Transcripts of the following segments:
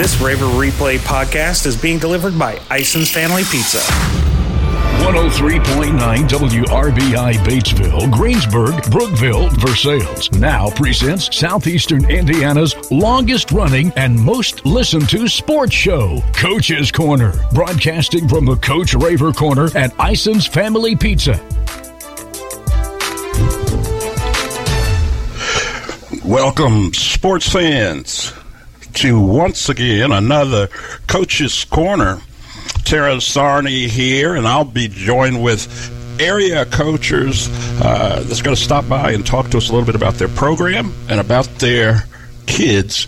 This Raver Replay podcast is being delivered by Ison's Family Pizza. 103.9 WRBI Batesville, Greensburg, Brookville, Versailles now presents Southeastern Indiana's longest running and most listened to sports show, Coach's Corner, broadcasting from the Coach Raver Corner at Ison's Family Pizza. Welcome, sports fans, to once again another Coach's Corner. Terrence Arney here, and I'll be joined with area coaches uh, that's going to stop by and talk to us a little bit about their program and about their kids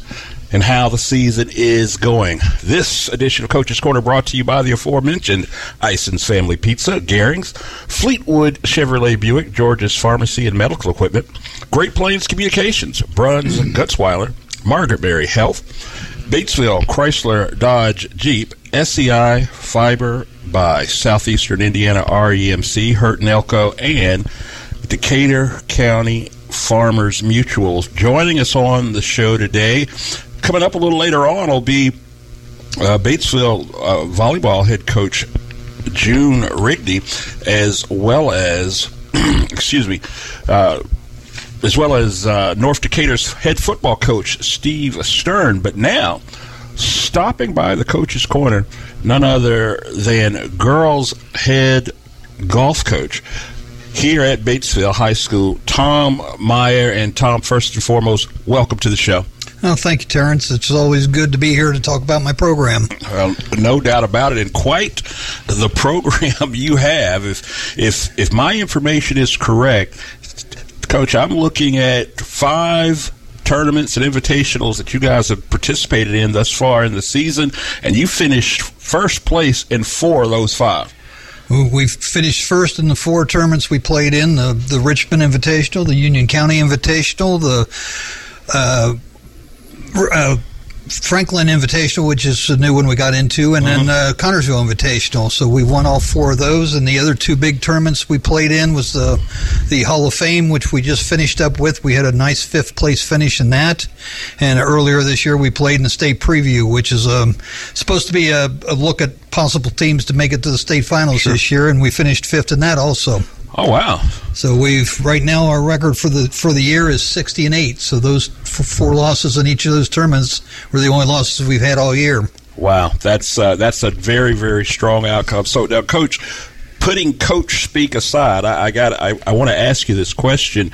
and how the season is going. This edition of Coach's Corner brought to you by the aforementioned Ison's Family Pizza, Garings, Fleetwood Chevrolet Buick, George's Pharmacy and Medical Equipment, Great Plains Communications, Bruns Gutzwiller, Margaret Mary Health, Batesville Chrysler Dodge Jeep, SEI Fiber by Southeastern Indiana REMC, Hurt and Elko, and Decatur County Farmers Mutuals. Joining us on the show today, coming up a little later on, will be uh, Batesville uh, volleyball head coach June Rigney, as well as, excuse me, uh, as well as uh, North Decatur's head football coach Steve Stern. But now, stopping by the coach's corner, none other than girls' head golf coach here at Batesville High School, Tom Meyer. And Tom, first and foremost, welcome to the show. Oh, thank you, Terrence. It's always good to be here to talk about my program. Well, no doubt about it, and quite the program you have. If if if my information is correct, Coach, I'm looking at five tournaments and invitationals that you guys have participated in thus far in the season, and you finished first place in four of those five. We finished first in the four tournaments we played in the, the Richmond Invitational, the Union County Invitational, the uh, uh, Franklin Invitational, which is the new one we got into, and then uh, Connersville Invitational. So we won all four of those, and the other two big tournaments we played in was the the Hall of Fame, which we just finished up with. We had a nice fifth place finish in that, and earlier this year we played in the state preview, which is um, supposed to be a, a look at possible teams to make it to the state finals Sure. this year, and we finished fifth in that also. Oh wow! So we've right now our record for the for the year is sixty and eight. So those four losses in each of those tournaments were the only losses we've had all year. Wow, that's uh, that's a very very strong outcome. So now, Coach, putting coach speak aside, I, I got I, I want to ask you this question: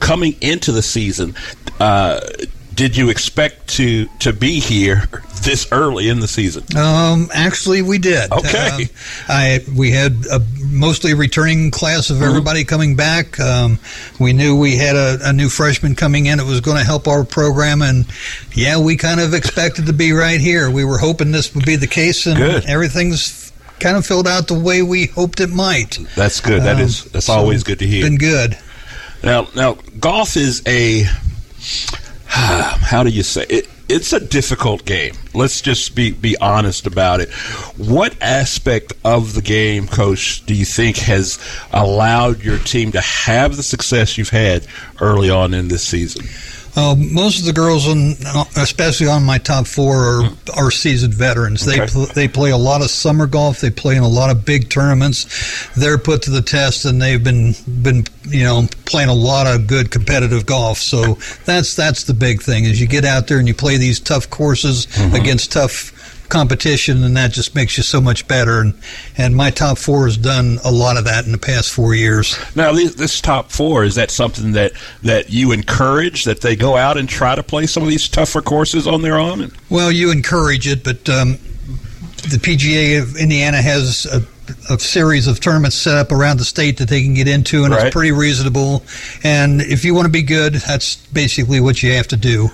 coming into the season, uh, did you expect to to be here this early in the season? Um, actually, we did. Okay. Um, I we had a mostly returning class of everybody coming back. Um, we knew we had a, a new freshman coming in. It was going to help our program, and yeah, we kind of expected to be right here. We were hoping this would be the case, and Good. everything's kind of filled out the way we hoped it might. That's good. That Um, is that's so always good to hear. Been good. Now, now, golf is a how do you say it? It's a difficult game. Let's just be be honest about it. What aspect of the game, Coach, do you think has allowed your team to have the success you've had early on in this season? Uh, most of the girls, on, uh, especially on my top four, are, hmm. are seasoned veterans. They pl- they play a lot of summer golf. They play in a lot of big tournaments. They're put to the test, and they've been been you know playing a lot of good competitive golf. So that's that's the big thing is you get out there and you play these tough courses mm-hmm. against tough competition, and that just makes you so much better. And and my top four has done a lot of that in the past four years. Now, this, this top four is that something that that you encourage that they go out and try to play some of these tougher courses on their own? Well, you encourage it, but um, the PGA of Indiana has a, a series of tournaments set up around the state that they can get into, and Right. it's pretty reasonable. And if you want to be good, that's basically what you have to do.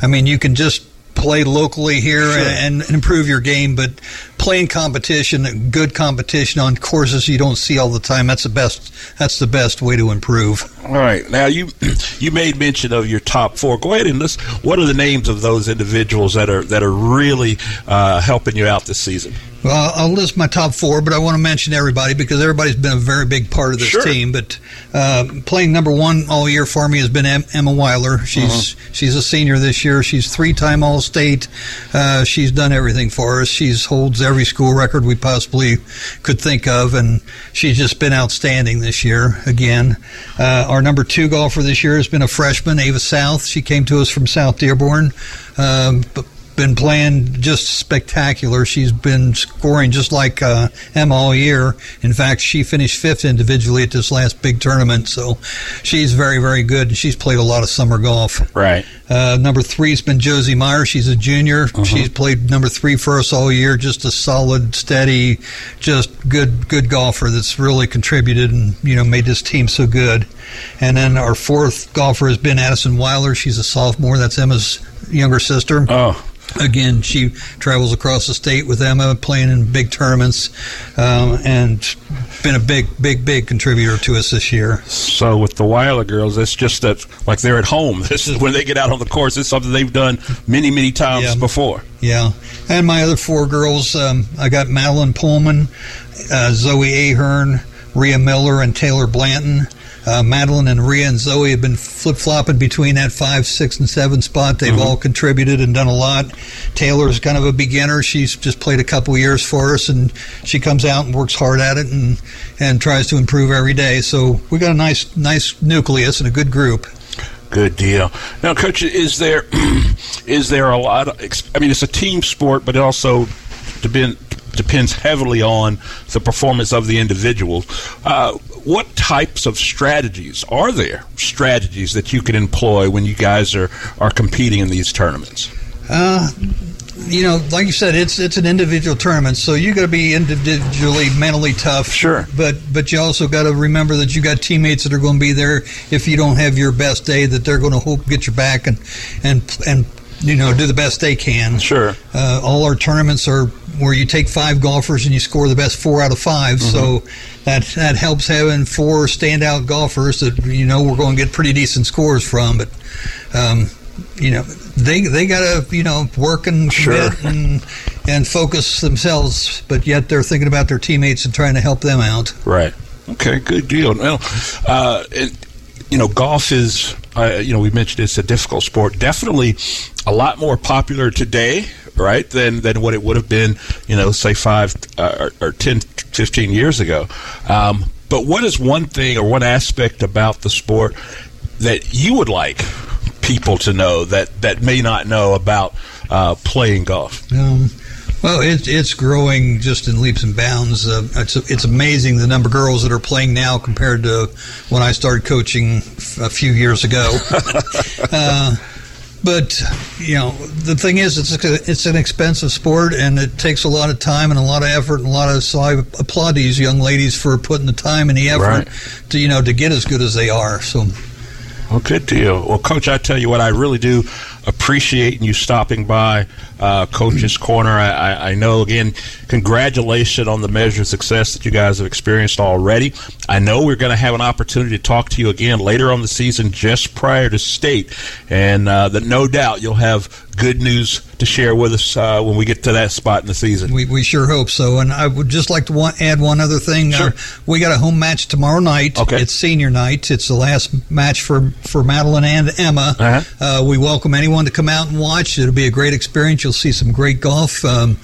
I mean, you can just play locally here and, and improve your game, but playing competition, good competition on courses you don't see all the time, that's the best. That's the best way to improve. All right. Now you you made mention of your top four. Go ahead and list. What are the names of those individuals that are that are really uh, helping you out this season? Well, I'll list my top four, but I want to mention everybody because everybody's been a very big part of this Sure. team. But uh, playing number one all year for me has been Emma Weiler. She's Uh-huh. she's a senior this year. She's three-time All-State. Uh, she's done everything for us. She's holds every school record we possibly could think of, and she's just been outstanding this year again. Uh, our number two golfer this year has been a freshman, Ava South. She came to us from South Dearborn. Um, been playing just spectacular. She's been scoring just like uh, Emma all year. In fact, she finished fifth individually at this last big tournament, so she's very, very good. And she's played a lot of summer golf. Right. Uh, number three's been Josie Meyer. She's a junior. She's played number three for us all year. Just a solid, steady, just good, good golfer that's really contributed and you know made this team so good. And then our fourth golfer has been Addison Weiler. She's a sophomore. That's Emma's younger sister. Oh, Again, she travels across the state with Emma, playing in big tournaments, um, and been a big, big, big contributor to us this year. so with the Weiler girls, it's just that like they're at home. This is when they get out on the course. It's something they've done many, many times Yeah. before. Yeah, and my other four girls, um, I got Madeline Pullman, uh, Zoe Ahern, Rhea Miller, and Taylor Blanton. Uh, Madeline and Rhea and Zoe have been flip flopping between that five, six, and seven spot. They've all contributed and done a lot. Taylor's kind of a beginner. She's just played a couple years for us, and she comes out and works hard at it and and tries to improve every day. So we got a nice, nice nucleus and a good group. Good deal. Now, coach, is there is there a lot? Of, I mean, it's a team sport, but it also depend, depends heavily on the performance of the individual. Uh, what types of strategies are there? Strategies that you can employ when you guys are are competing in these tournaments. Uh, you know, like you said, it's it's an individual tournament, so you got to be individually mentally tough. Sure. but but you also got to remember that you got teammates that are going to be there if you don't have your best day, that they're going to hope get your back and and and you know do the best they can. Sure. Uh, all our tournaments are where you take five golfers and you score the best four out of 5 So that that helps having four standout golfers that you know we're going to get pretty decent scores from. But um, you know they they got to you know work and Sure. commit and and focus themselves, but yet they're thinking about their teammates and trying to help them out. Right. Okay. Good deal. Well, uh, it, you know, golf is. Uh, you know, we mentioned it's a difficult sport. Definitely, a lot more popular today, right, than than what it would have been. You know, say five uh, or, or 10, 15 years ago. Um, but what is one thing or one aspect about the sport that you would like people to know that that may not know about uh, playing golf? Um, well, it's it's growing just in leaps and bounds. Uh, it's it's amazing the number of girls that are playing now compared to when I started coaching f- a few years ago. uh, but you know, the thing is, it's it's an expensive sport, and it takes a lot of time and a lot of effort and a lot of. So I applaud these young ladies for putting the time and the effort Right. to you know to get as good as they are. So Well, good deal. Well, Coach, I tell you what, I really do appreciate you stopping by uh, Coach's Corner. I, I, know, again, congratulations on the measure of success that you guys have experienced already. I know we're going to have an opportunity to talk to you again later on the season, just prior to state, and uh, that no doubt you'll have good news to share with us uh, when we get to that spot in the season. We, we sure hope so. And I would just like to want, add one other thing. Sure. Uh, we got a home match tomorrow night. Okay. It's senior night. It's the last match for, for Madeline and Emma. Uh-huh. Uh, we welcome anyone to come out and watch. It'll be a great experience. You'll see some great golf. Um,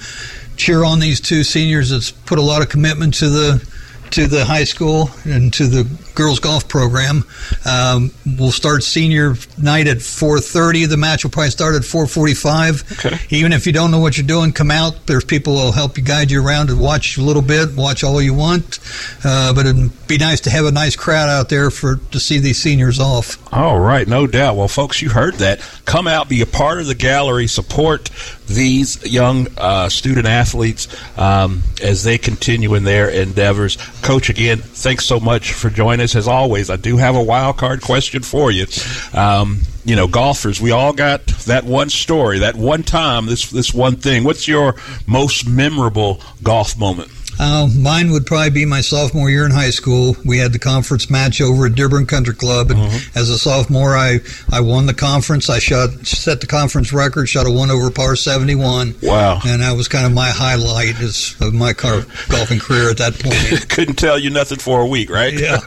cheer on these two seniors that's put a lot of commitment to the to the high school and to the girls golf program. Um, we'll start senior night at 4:30. The match will probably start at 4:45. Okay. Even if you don't know what you're doing, come out. There's people who'll help you guide you around and watch a little bit, watch all you want. Uh, but it'd be nice to have a nice crowd out there for to see these seniors off. All right, no doubt. Well, folks, you heard that. Come out, be a part of the gallery, support these young uh, student athletes um, as they continue in their endeavors. Coach, again, thanks so much for joining us. As always, I do have a wild card question for you. Um, you know, golfers, we all got that one story, that one time, this this one thing. What's your most memorable golf moment? Uh, mine would probably be my sophomore year in high school. We had the conference match over at Dearborn Country Club, and Mm-hmm. as a sophomore, I, I won the conference. I shot set the conference record, shot a one over par seventy one. Wow. And that was kind of my highlight is of my car, golfing career at that point. Couldn't tell you nothing for a week, right? Yeah.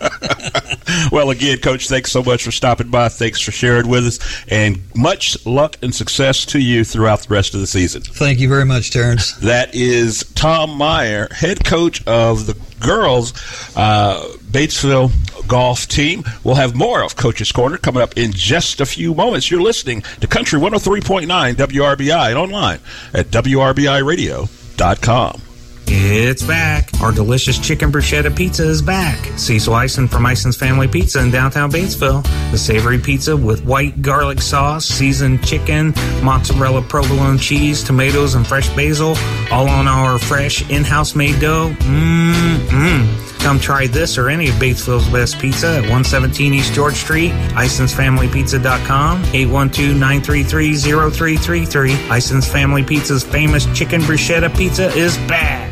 well, again, Coach, thanks so much for stopping by. Thanks for sharing with us, and much luck and success to you throughout the rest of the season. Thank you very much, Terrence. That is Tom Meyer, head coach of the girls uh, Batesville golf team. We'll have more of Coach's Corner coming up in just a few moments. You're listening to Country 103.9 WRBI and online at WRBIRadio.com. It's back. Our delicious chicken bruschetta pizza is back. Cecil Ison from Ison's Family Pizza in downtown Batesville. The savory pizza with white garlic sauce, seasoned chicken, mozzarella provolone cheese, tomatoes, and fresh basil, all on our fresh in-house made dough. Mmm, mmm. Come try this or any of Batesville's best pizza at 117 East George Street, IsonsFamilyPizza.com, 812-933-0333. Ison's Family Pizza's famous chicken bruschetta pizza is back.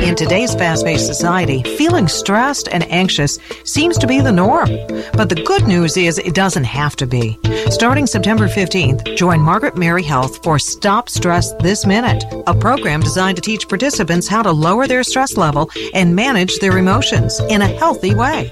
In today's fast paced society, feeling stressed and anxious seems to be the norm. But the good news is it doesn't have to be. Starting September 15th, join Margaret Mary Health for Stop Stress This Minute, a program designed to teach participants how to lower their stress level and manage their emotions in a healthy way.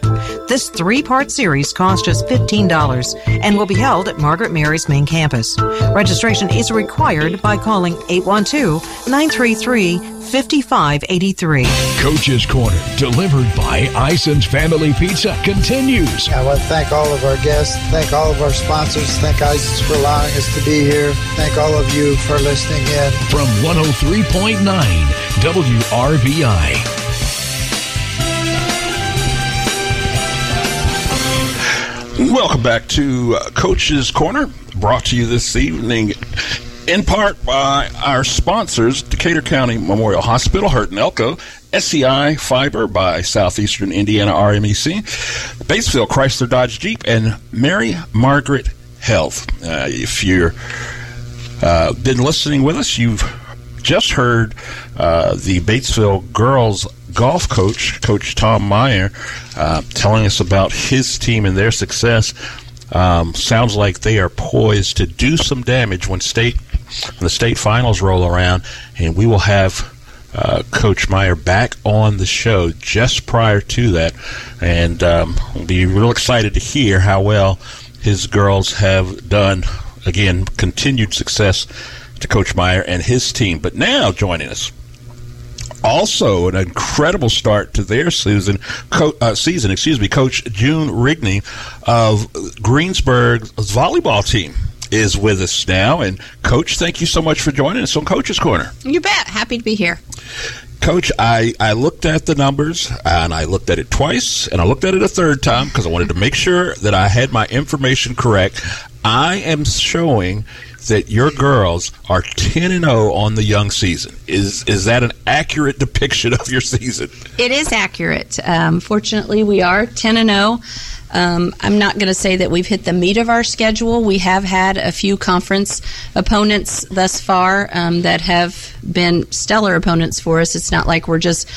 This three part series costs just $15 and will be held at Margaret Mary's main campus. Registration is required by calling 812 933 5583. Coach's Corner, delivered by Ison's Family Pizza, continues. I want to thank all of our guests, thank all of our sponsors, thank Ison's for allowing us to be here, thank all of you for listening in. From 103.9 WRBI. Welcome back to uh, Coach's Corner, brought to you this evening in part by our sponsors Decatur County Memorial Hospital, Hurt and Elko, SEI Fiber by Southeastern Indiana REMC, Batesville Chrysler Dodge Jeep, and Mary Margaret Health. Uh, if you've uh, been listening with us, you've just heard uh, the Batesville girls golf coach, Coach Tom Meyer, uh, telling us about his team and their success. Um, sounds like they are poised to do some damage when state the state finals roll around, and we will have uh, Coach Meyer back on the show just prior to that, and um, we'll be real excited to hear how well his girls have done. Again, continued success to Coach Meyer and his team. But now joining us, also an incredible start to their season, co- uh, season, excuse me, Coach June Rigney of Greensburg's volleyball team is with us now. And Coach, thank you so much for joining us on Coach's Corner. You bet. Happy to be here. Coach, I, I looked at the numbers and I looked at it twice and I looked at it a third time because I wanted to make sure that I had my information correct. I am showing that your girls are 10 and 0 on the young season. Is is that an accurate depiction of your season? It is accurate. Um, fortunately, we are 10 and 0. Um, I'm not going to say that we've hit the meat of our schedule. We have had a few conference opponents thus far um, that have been stellar opponents for us. It's not like we're just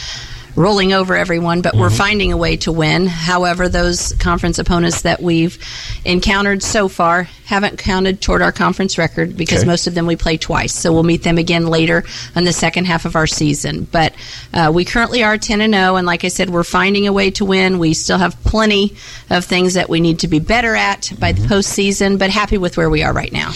rolling over everyone, but we're finding a way to win. However, those conference opponents that we've encountered so far haven't counted toward our conference record because Okay. most of them we play twice. So we'll meet them again later in the second half of our season. But uh, we currently are 10 and 0, and like I said, we're finding a way to win. We still have plenty of things that we need to be better at by the postseason, but happy with where we are right now.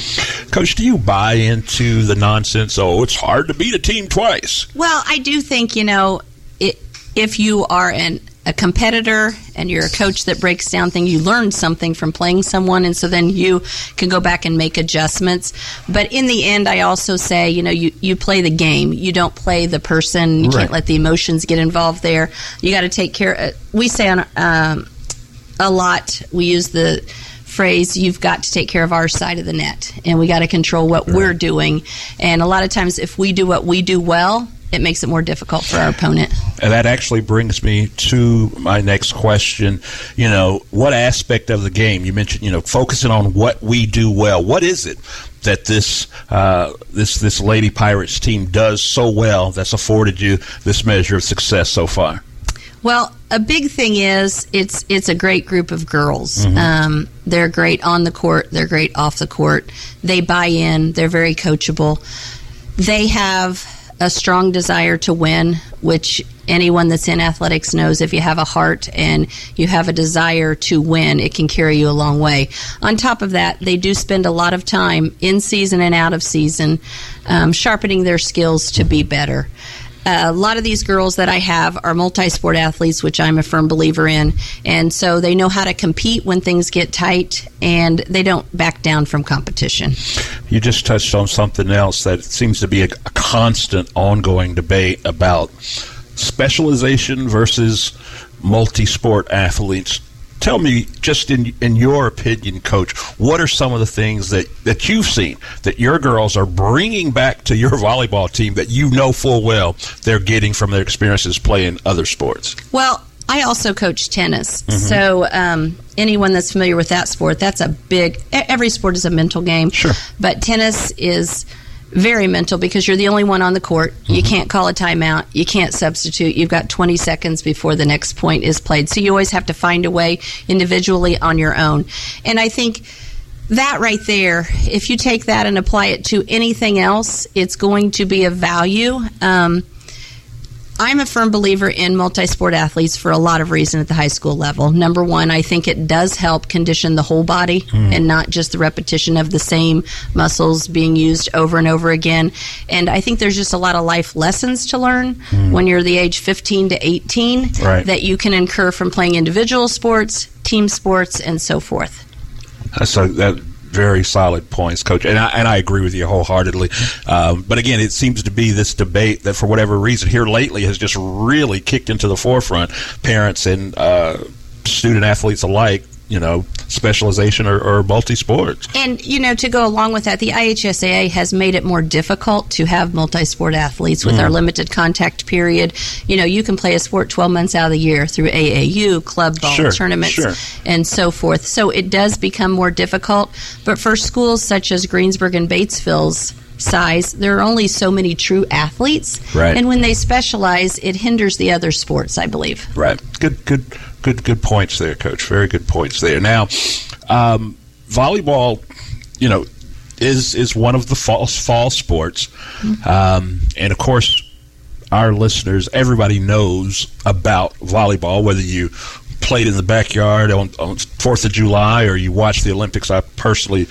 Coach, do you buy into the nonsense? Oh, it's hard to beat a team twice. Well, I do think, you know, it, if you are an, a competitor and you're a coach that breaks down things, you learn something from playing someone, and so then you can go back and make adjustments. But in the end, I also say, you know, you, you play the game. You don't play the person. You Right. can't let the emotions get involved there. You got to take care. Uh, we say on um, a lot, we use the phrase you've got to take care of our side of the net and we got to control what we're doing and a lot of times if we do what we do well it makes it more difficult for our opponent And that actually brings me to my next question. You know, what aspect of the game you mentioned? You know, focusing on what we do well. What is it that this uh, this this Lady Pirates team does so well that's afforded you this measure of success so far? Well, a big thing is it's it's a great group of girls. Mhm. Um, they're great on the court. They're great off the court. They buy in. They're very coachable. They have a strong desire to win, which anyone that's in athletics knows. If you have a heart and you have a desire to win, it can carry you a long way. On top of that, they do spend a lot of time in season and out of season um, sharpening their skills to be better. Uh, a lot of these girls that I have are multi sport athletes, which I'm a firm believer in. And so they know how to compete when things get tight and they don't back down from competition. You just touched on something else that seems to be a, a constant, ongoing debate about specialization versus multi-sport athletes. Tell me, just in in your opinion, Coach, what are some of the things that, that you've seen that your girls are bringing back to your volleyball team that you know full well they're getting from their experiences playing other sports? Well, I also coach tennis. Mhm. So, um, anyone that's familiar with that sport, that's a big, every sport is a mental game. Sure. But tennis is very mental because you're the only one on the court. You can't call a timeout. You can't substitute. You've got 20 seconds before the next point is played. So, you always have to find a way individually on your own. And I think that right there, if you take that and apply it to anything else, it's going to be of value. Um, I'm a firm believer in multi sport athletes for a lot of reasons at the high school level. Number one, I think it does help condition the whole body Mm. and not just the repetition of the same muscles being used over and over again. And I think there's just a lot of life lessons to learn Mm. when you're the age 15 to 18 Right. that you can incur from playing individual sports, team sports, and so forth. That's a that very solid points, Coach, and I, and I agree with you wholeheartedly. Um, but again, it seems to be this debate that, for whatever reason, here lately has just really kicked into the forefront. Parents and uh, student athletes alike, you know, specialization or, or multi sports. And, you know, to go along with that, the IHSAA has made it more difficult to have multi sport athletes with Mm. our limited contact period. You know, you can play a sport 12 months out of the year through AAU, club ball, Sure, tournaments, sure. and so forth. So it does become more difficult. But for schools such as Greensburg and Batesville's, size there are only so many true athletes Right. and when they specialize it hinders the other sports i believe Right. Good. Good. Good. Good points there, Coach. Very good points there. Now, um, volleyball, you know, is is one of the fall fall sports, um, and of course, our listeners, everybody knows about volleyball. Whether you played in the backyard on on Fourth of July or you watch the Olympics, I personally.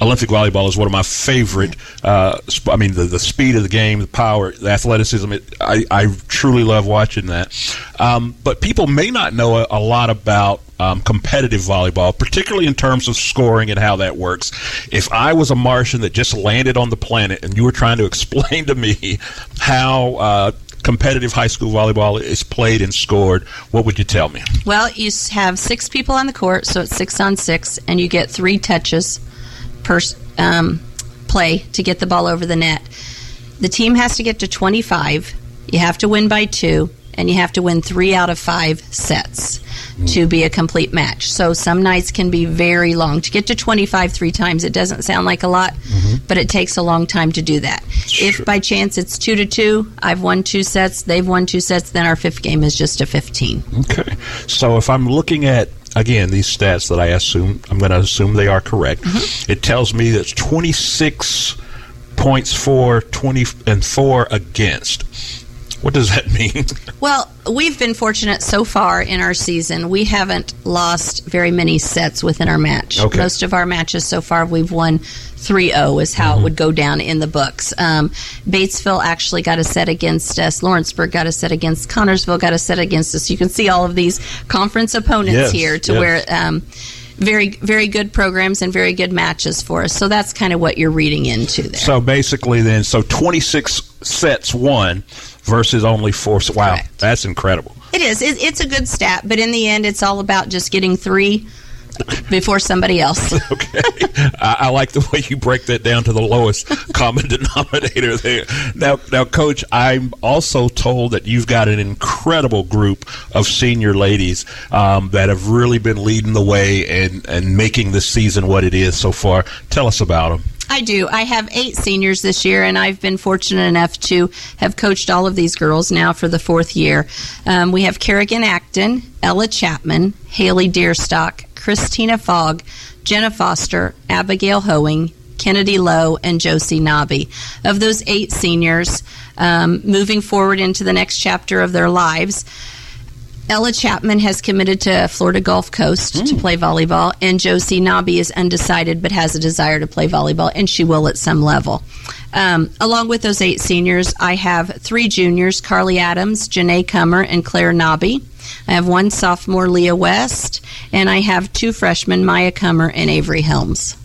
Olympic volleyball is one of my favorite. Uh, I mean, the, the speed of the game, the power, the athleticism. It, I, I truly love watching that. Um, but people may not know a, a lot about um, competitive volleyball, particularly in terms of scoring and how that works. If I was a Martian that just landed on the planet and you were trying to explain to me how uh, competitive high school volleyball is played and scored, what would you tell me? Well, you have six people on the court, so it's six on six, and you get three touches per s- um, play to get the ball over the net. The team has to get to 25. You have to win by two, and you have to win three out of five sets to be a complete match. So some nights can be very long. To get to 25 three times, it doesn't sound like a lot, but it takes a long time to do that. If by chance it's two to two, I've won two sets, they've won two sets, then our fifth game is just a 15. Okay. So if I'm looking at again these stats that I assume I'm going to assume they are correct, mm-hmm. it tells me that's 26 points for 20 and 4 against. What does that mean? Well, we've been fortunate so far in our season. We haven't lost very many sets within our match. Okay. Most of our matches so far, we've won 3 0 is how it would go down in the books. Um, Batesville actually got a set against us. Lawrenceburg got a set against Connersville, got a set against us. You can see all of these conference opponents Yes, here to yes. where. Um, very, very good programs and very good matches for us. So that's kind of what you're reading into there. So basically, then, so 26 sets won versus only four. Wow, that's incredible. It is. It, it's a good stat, but in the end, it's all about just getting three before somebody else. I, I like the way you break that down to the lowest common denominator there. Now, now, Coach, I'm also told that you've got an incredible group of senior ladies um, that have really been leading the way and and making this season what it is so far. Tell us about them. I do. I have eight seniors this year, and I've been fortunate enough to have coached all of these girls now for the fourth year. Um, we have Kerrigan Acton, Ella Chapman, Haley Deerstock, Christina Fogg, Jenna Foster, Abigail Hoeing, Kennedy Lowe, and Josie Nobby. Of those eight seniors, um, moving forward into the next chapter of their lives, Ella Chapman has committed to Florida Gulf Coast to play volleyball, and Josie Nobby is undecided but has a desire to play volleyball, and she will at some level. Um, along with those eight seniors, I have three juniors Carly Adams, Janae Cummer, and Claire Nobby. I have one sophomore, Leah West, and I have two freshmen, Maya Cummer and Avery Helms.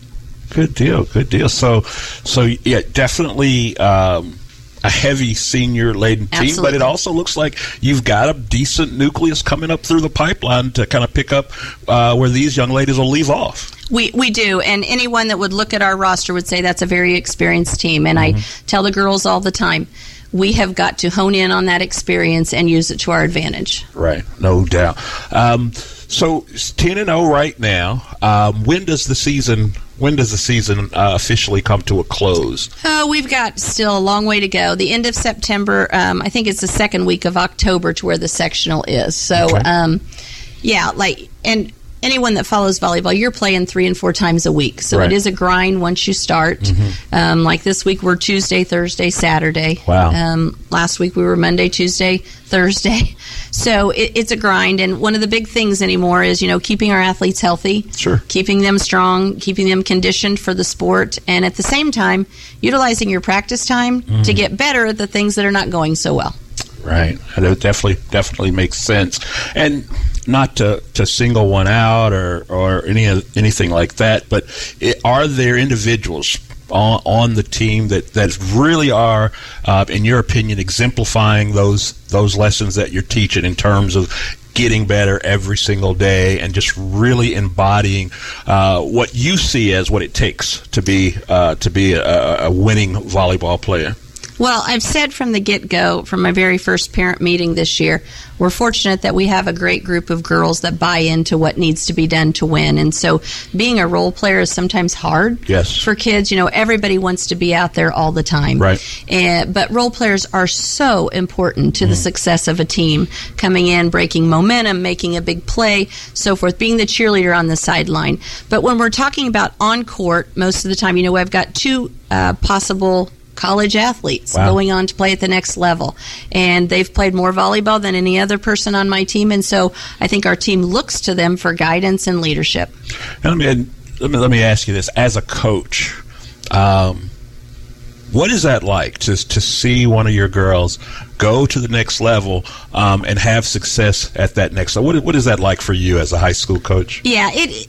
Good deal. Good deal. So, so yeah, definitely um, a heavy senior laden team, but it also looks like you've got a decent nucleus coming up through the pipeline to kind of pick up uh, where these young ladies will leave off. We we do, and anyone that would look at our roster would say that's a very experienced team. And I tell the girls all the time, we have got to hone in on that experience and use it to our advantage. Right, no doubt. Um, so it's ten and zero right now. Um, when does the season? When does the season uh, officially come to a close? Oh, we've got still a long way to go. The end of September, um, I think it's the second week of October to where the sectional is. So, Okay. um, yeah, like, and anyone that follows volleyball, you're playing three and four times a week. So Right. it is a grind once you start. Um, like this week, we're Tuesday, Thursday, Saturday. Wow. Um, last week, we were Monday, Tuesday, Thursday. So it, it's a grind. And one of the big things anymore is, you know, keeping our athletes healthy Sure. keeping them strong, keeping them conditioned for the sport, and at the same time, utilizing your practice time to get better at the things that are not going so well. Right. That definitely definitely makes sense. And not to, to single one out or, or any anything like that, but it, are there individuals on, on the team that, that really are, uh, in your opinion, exemplifying those those lessons that you're teaching in terms of getting better every single day and just really embodying uh, what you see as what it takes to be uh, to be a, a winning volleyball player. Well, I've said from the get go, from my very first parent meeting this year, we're fortunate that we have a great group of girls that buy into what needs to be done to win. And so being a role player is sometimes hard Yes. for kids. You know, everybody wants to be out there all the time. Right. And, but role players are so important to the success of a team. Coming in, breaking momentum, making a big play, so forth, being the cheerleader on the sideline. But when we're talking about on court, most of the time, you know, I've got two uh, possible college athletes Wow. going on to play at the next level. And they've played more volleyball than any other person on my team. And so I think our team looks to them for guidance and leadership. And let me let me let me ask you this: as a coach, um, what is that like to to see one of your girls go to the next level um, and have success at that next level? What what is that like for you as a high school coach? Yeah, it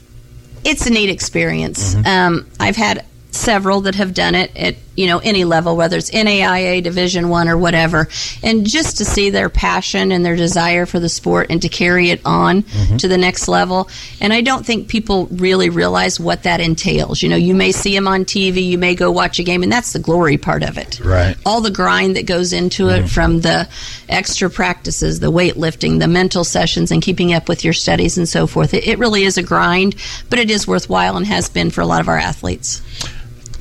it's a neat experience. Um, I've had several that have done it at you know any level, whether it's NAIA, Division One, or whatever, and just to see their passion and their desire for the sport and to carry it on Mhm. to the next level. And I don't think people really realize what that entails. You know, you may see them on TV, you may go watch a game, and that's the glory part of it Right. all the grind that goes into it from the extra practices, the weightlifting, the mental sessions, and keeping up with your studies and so forth. It, it really is a grind, but it is worthwhile and has been for a lot of our athletes.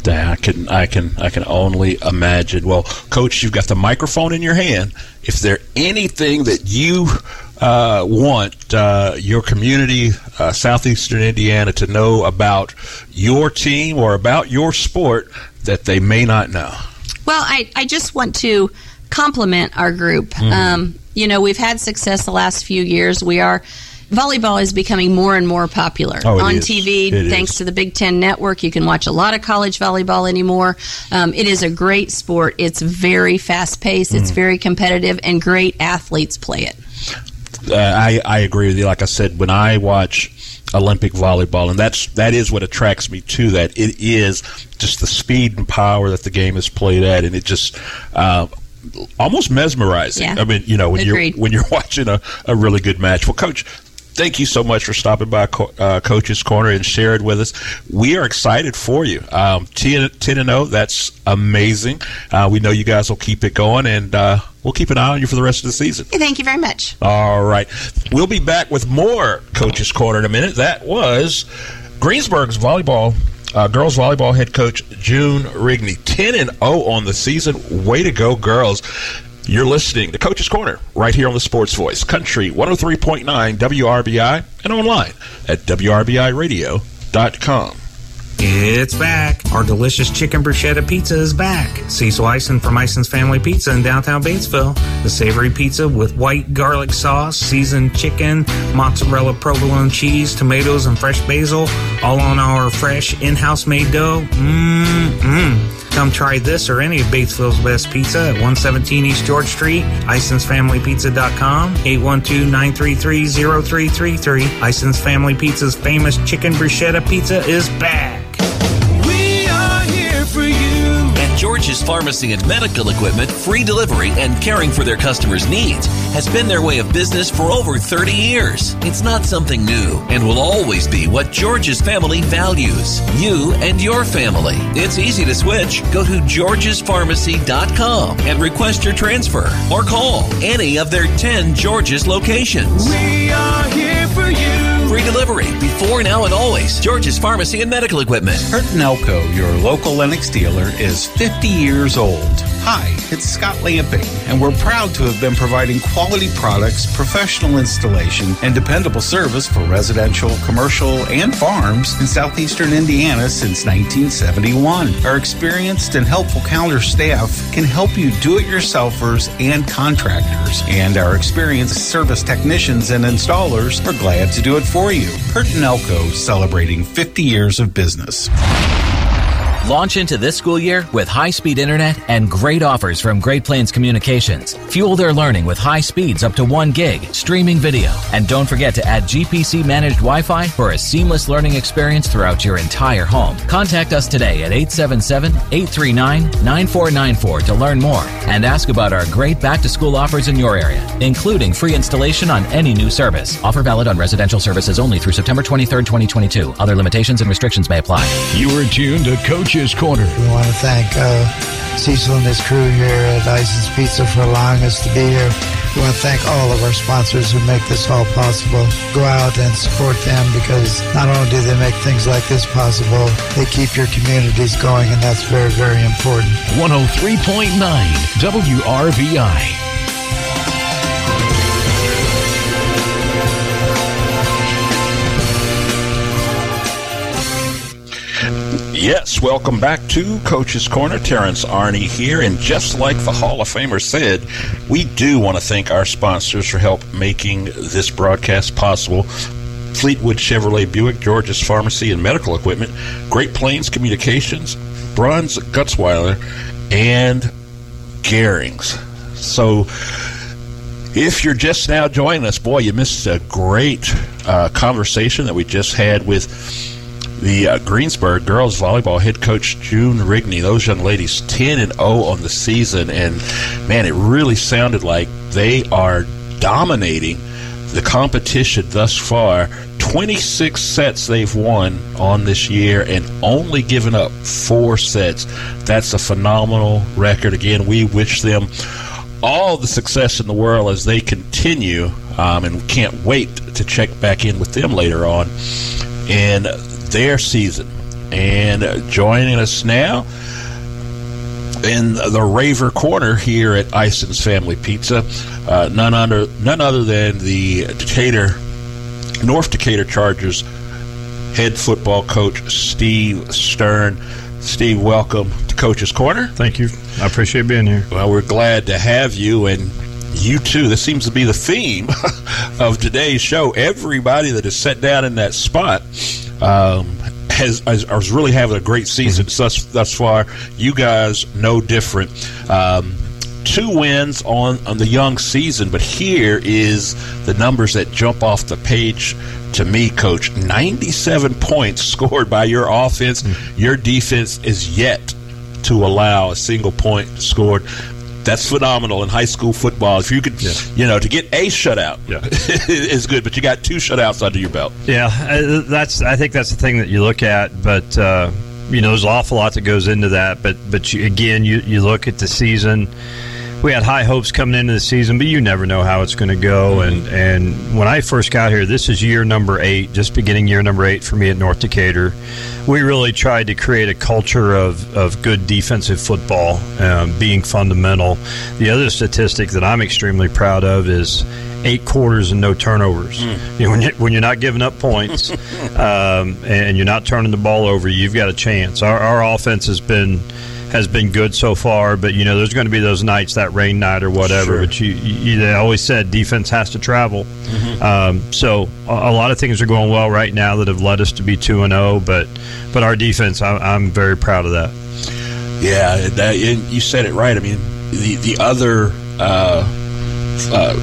I can, I can, I can only imagine. Well, Coach, you've got the microphone in your hand. If there anything that you uh, want uh, your community, uh, southeastern Indiana, to know about your team or about your sport that they may not know, Well, I, I just want to compliment our group. Mhm. Um, you know, we've had success the last few years. We are. Volleyball is becoming more and more popular Oh, on is. TV. It thanks is. to the Big Ten Network, you can watch a lot of college volleyball anymore. Um, it is a great sport. It's very fast paced. It's Mhm. very competitive, and great athletes play it. uh, I, I agree with you. Like I said, when I watch Olympic volleyball, and that's that is what attracts me to that. It is just the speed and power that the game is played at, and it just uh, almost mesmerizing. Yeah. I mean, you know, when Agreed. you're when you're watching a, a really good match. Well, Coach. Thank you so much for stopping by Co- uh, Coach's Corner and sharing with us. We are excited for you. Um, 10, 10 and 0, that's amazing. Uh, we know you guys will keep it going, and uh, we'll keep an eye on you for the rest of the season. Thank you very much. All right. We'll be back with more Coach's Corner in a minute. That was Greensburg's volleyball, uh, girls volleyball head coach June Rigney. 10 and 0 on the season. Way to go, girls. You're listening to Coach's Corner right here on the Sports Voice, Country 103.9 WRBI, and online at WRBIRadio.com. It's back. Our delicious chicken bruschetta pizza is back. Cecil Ison from Ison's Family Pizza in downtown Batesville. The savory pizza with white garlic sauce, seasoned chicken, mozzarella provolone cheese, tomatoes, and fresh basil, all on our fresh in-house made dough. Mmm, Come try this or any of Batesville's best pizza at 117 East George Street, IsonsFamilyPizza.com, 812-933-0333. Ison's Family Pizza's famous chicken bruschetta pizza is back. We are here for you. At George's Pharmacy and Medical Equipment, free delivery and caring for their customers' needs has been their way of business for over 30 years. It's not something new and will always be what George's family values you and your family. It's easy to switch. Go to georgespharmacy.com and request your transfer or call any of their 10 George's locations. We are here for you. Free delivery before, now, and always. George's Pharmacy and Medical Equipment. Burton Elko, your local Lennox dealer, is 50 years old. Hi, it's Scott Lamping, and we're proud to have been providing quality products, professional installation, and dependable service for residential, commercial, and farms in southeastern Indiana since 1971. Our experienced and helpful counter staff can help you do-it-yourselfers and contractors, and our experienced service technicians and installers are glad to do it for you. Burton Elko celebrating 50 years of business. Launch into this school year with high speed internet and great offers from Great Plains Communications. Fuel their learning with high speeds up to 1 gig, streaming video, and don't forget to add GPC managed Wi Fi for a seamless learning experience throughout your entire home. Contact us today at 877 839 9494 to learn more and ask about our great back to school offers in your area, including free installation on any new service. Offer valid on residential services only through September 23rd, 2022. Other limitations and restrictions may apply. You are tuned to Coach's Corner. We want to thank uh, Cecil and his crew here at Ison's Pizza for allowing us to be here. We want to thank all of our sponsors who make this all possible. Go out and support them because not only do they make things like this possible, they keep your communities going, and that's very, very important. 103.9 WRBI. Yes, welcome back to Coach's Corner. Terrence Arney here, and just like the Hall of Famer said, we do want to thank our sponsors for help making this broadcast possible. Fleetwood Chevrolet Buick, George's Pharmacy and Medical Equipment, Great Plains Communications, Bruns Gutzwiller, and Gehrings. So, if you're just now joining us, boy, you missed a great uh, conversation that we just had with the uh, Greensburg girls volleyball head coach June Rigney. Those young ladies, ten and zero on the season, and man, it really sounded like they are dominating the competition thus far. 26 sets they've won on this year and only given up four sets. That's a phenomenal record. Again, we wish them all the success in the world as they continue, um, and can't wait to check back in with them later on in their season. And uh, joining us now in the Raver Corner here at Ison's Family Pizza, uh, none under none other than the Decatur North Decatur Chargers head football coach Steve Stern. Steve, welcome to Coach's Corner. Thank you. I appreciate being here. Well, we're glad to have you, and you too. This seems to be the theme of today's show. Everybody that has sat down in that spot um, has, has, is really having a great season Mm-hmm. thus, thus far. You guys, no different. Um, two wins on, on the young season, but here is the numbers that jump off the page to me, Coach. 97 points scored by your offense. Mm-hmm. Your defense is yet to allow a single point scored. That's phenomenal in high school football. If you could, you know, to get a shutout is good, but you got two shutouts under your belt. Yeah, uh, that's. I think that's the thing that you look at, but uh, you know, there's an awful lot that goes into that. But but you, again, you you look at the season. We had high hopes coming into the season, but you never know how it's going to go. And and when I first got here, this is year number eight, just beginning year number eight for me at North Decatur. We really tried to create a culture of, of good defensive football, um, being fundamental. The other statistic that I'm extremely proud of is eight quarters and no turnovers. You know, when, you, when you're not giving up points um, and you're not turning the ball over, you've got a chance. Our, our offense has been has been good so far, but you know there's going to be those nights, that rain night or whatever. Sure. But you, you, they always said defense has to travel. Mhm. Um, so a, a lot of things are going well right now that have led us to be two and zero. But but our defense, I, I'm very proud of that. Yeah, that, and you said it right. I mean, the the other uh, uh,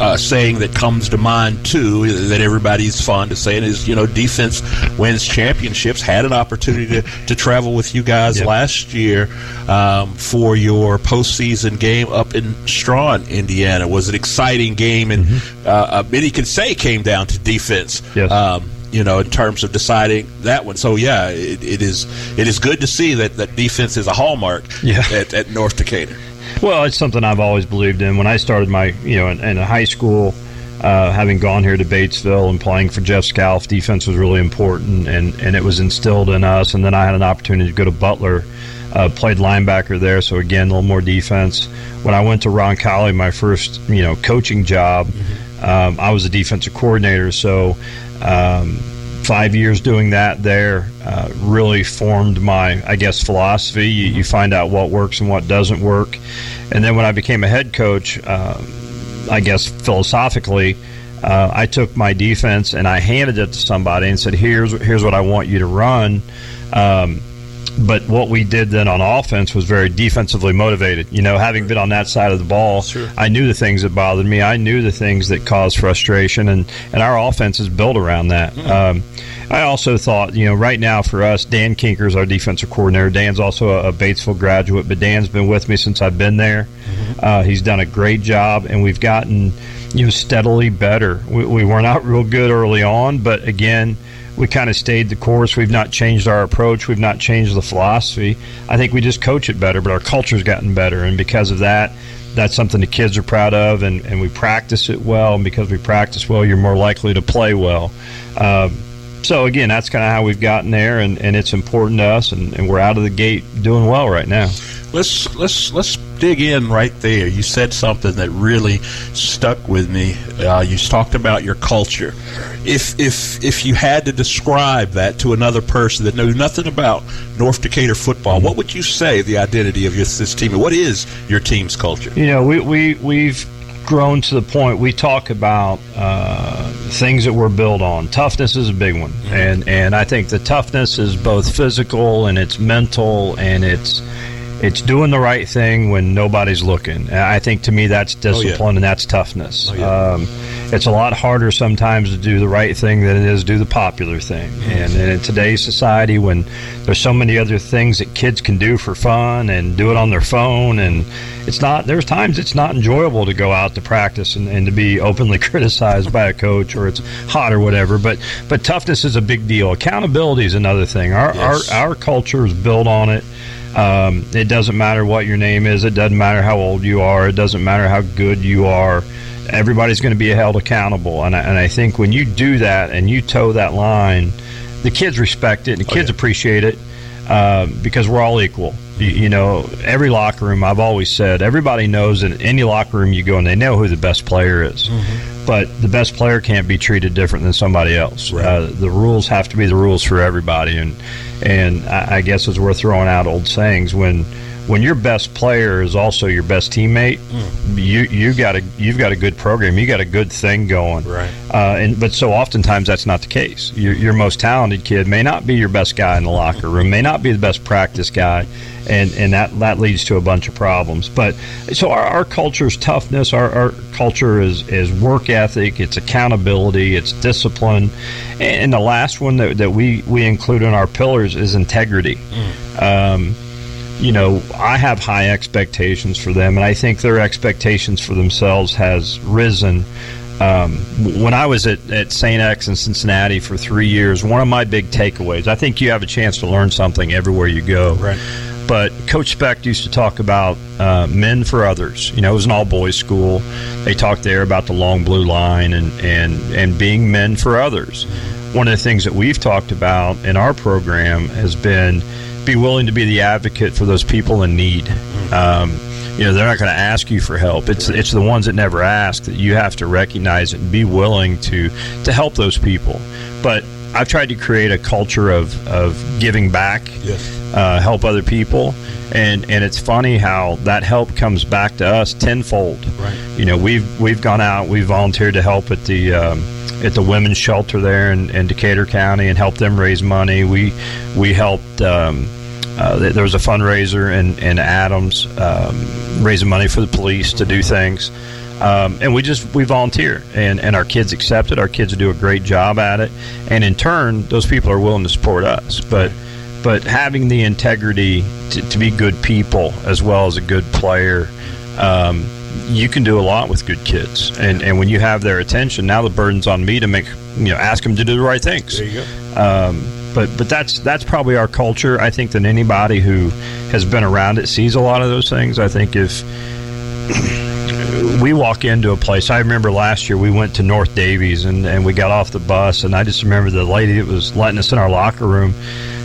uh, saying that comes to mind too that everybody's fond of saying is, you know, defense wins championships. Had an opportunity to, to travel with you guys last year um, for your postseason game up in Strawn, Indiana. It was an exciting game, and uh, uh, many could say came down to defense. Yes. Um, you know, in terms of deciding that one. So yeah, it, it is it is good to see that, that defense is a hallmark Yeah. at, at North Decatur. Well, it's something I've always believed in. When I started my, you know, in, in high school, uh, having gone here to Batesville and playing for Jeff Scalf, defense was really important, and, and it was instilled in us. And then I had an opportunity to go to Butler, uh, played linebacker there, so again, a little more defense. When I went to Roncalli, my first, you know, coaching job, um, I was a defensive coordinator, so um, five years doing that there uh, really formed my, I guess, philosophy. You, you find out what works and what doesn't work. And then when I became a head coach, uh, I guess philosophically, uh, I took my defense and I handed it to somebody and said, "Here's here's what I want you to run." Um, but what we did then on offense was very defensively motivated. You know, having been on that side of the ball, I knew the things that bothered me. I knew the things that caused frustration, and and our offense is built around that. Um, I also thought, you know, right now for us, Dan Kinker is our defensive coordinator. Dan's also a, a Batesville graduate, but Dan's been with me since I've been there. Uh, he's done a great job, and we've gotten, you know, steadily better. We, we were not real good early on, but again, we kind of stayed the course. We've not changed our approach. We've not changed the philosophy. I think we just coach it better, but our culture's gotten better, and because of that, that's something the kids are proud of, and, and we practice it well. And because we practice well, you're more likely to play well. Um, so again, that's kind of how we've gotten there, and, and it's important to us, and, and we're out of the gate doing well right now. Let's let's let's dig in right there. You said something that really stuck with me. Uh, you talked about your culture. If if if you had to describe that to another person that knows nothing about North Decatur football, what would you say the identity of your, this team? What is your team's culture? You know, we, we, we've grown to the point we talk about uh, things that we're built on. Toughness is a big one. And, and I think the toughness is both physical and it's mental and it's it's doing the right thing when nobody's looking. I think to me that's Oh, yeah. discipline and that's toughness. Oh, yeah. um, it's a lot harder sometimes to do the right thing than it is to do the popular thing. And, and in today's society, when there's so many other things that kids can do for fun and do it on their phone, and it's not. There's times it's not enjoyable to go out to practice and, and to be openly criticized by a coach or it's hot or whatever. But but toughness is a big deal. Accountability is another thing. Our Yes. our our culture is built on it. Um, it doesn't matter what your name is. It doesn't matter how old you are. It doesn't matter how good you are. Everybody's going to be held accountable. And I, and I think when you do that and you toe that line, the kids respect it and the kids appreciate it um, because we're all equal. You, you know, every locker room, I've always said, everybody knows in any locker room you go and they know who the best player is. But the best player can't be treated different than somebody else. Uh, the rules have to be the rules for everybody. And and I, I guess as we're throwing out old sayings, when when your best player is also your best teammate, you you got a you've got a good program, you got a good thing going, Right. Uh, and but so oftentimes that's not the case. Your, your most talented kid may not be your best guy in the locker room, may not be the best practice guy, and and that that leads to a bunch of problems. But so our, our culture's toughness, our, our culture is is work ethic, it's accountability, it's discipline, and the last one that, that we we include in our pillars is integrity. Um, you know, I have high expectations for them, and I think their expectations for themselves has risen. Um, when I was at, at St. X in Cincinnati for three years, one of my big takeaways, I think you have a chance to learn something everywhere you go. Right. But Coach Specht used to talk about uh, men for others. You know, it was an all boys school. They talked there about the long blue line and, and, and being men for others. One of the things that we've talked about in our program has been be willing to be the advocate for those people in need. Um, you know, they're not going to ask you for help. It's it's the ones that never ask that you have to recognize and be willing to to help those people. But I've tried to create a culture of, of giving back, Yes. uh, help other people, and and it's funny how that help comes back to us tenfold. Right. You know, we've we've gone out, we've volunteered to help at the um, at the women's shelter there in, in Decatur County and help them raise money. We we helped. Um, uh, there was a fundraiser in, in Adams um, raising money for the police to do things. Um, and we just we volunteer and, and our kids accept it our kids do a great job at it and in turn those people are willing to support us but but having the integrity to, to be good people as well as a good player um, you can do a lot with good kids and and when you have their attention now the burden's on me to make you know ask them to do the right things There you go. um, but but that's that's probably our culture. I think that anybody who has been around it sees a lot of those things. I think if we walk into a place, I remember last year we went to North Daviess and, and we got off the bus, and I just remember the lady that was letting us in our locker room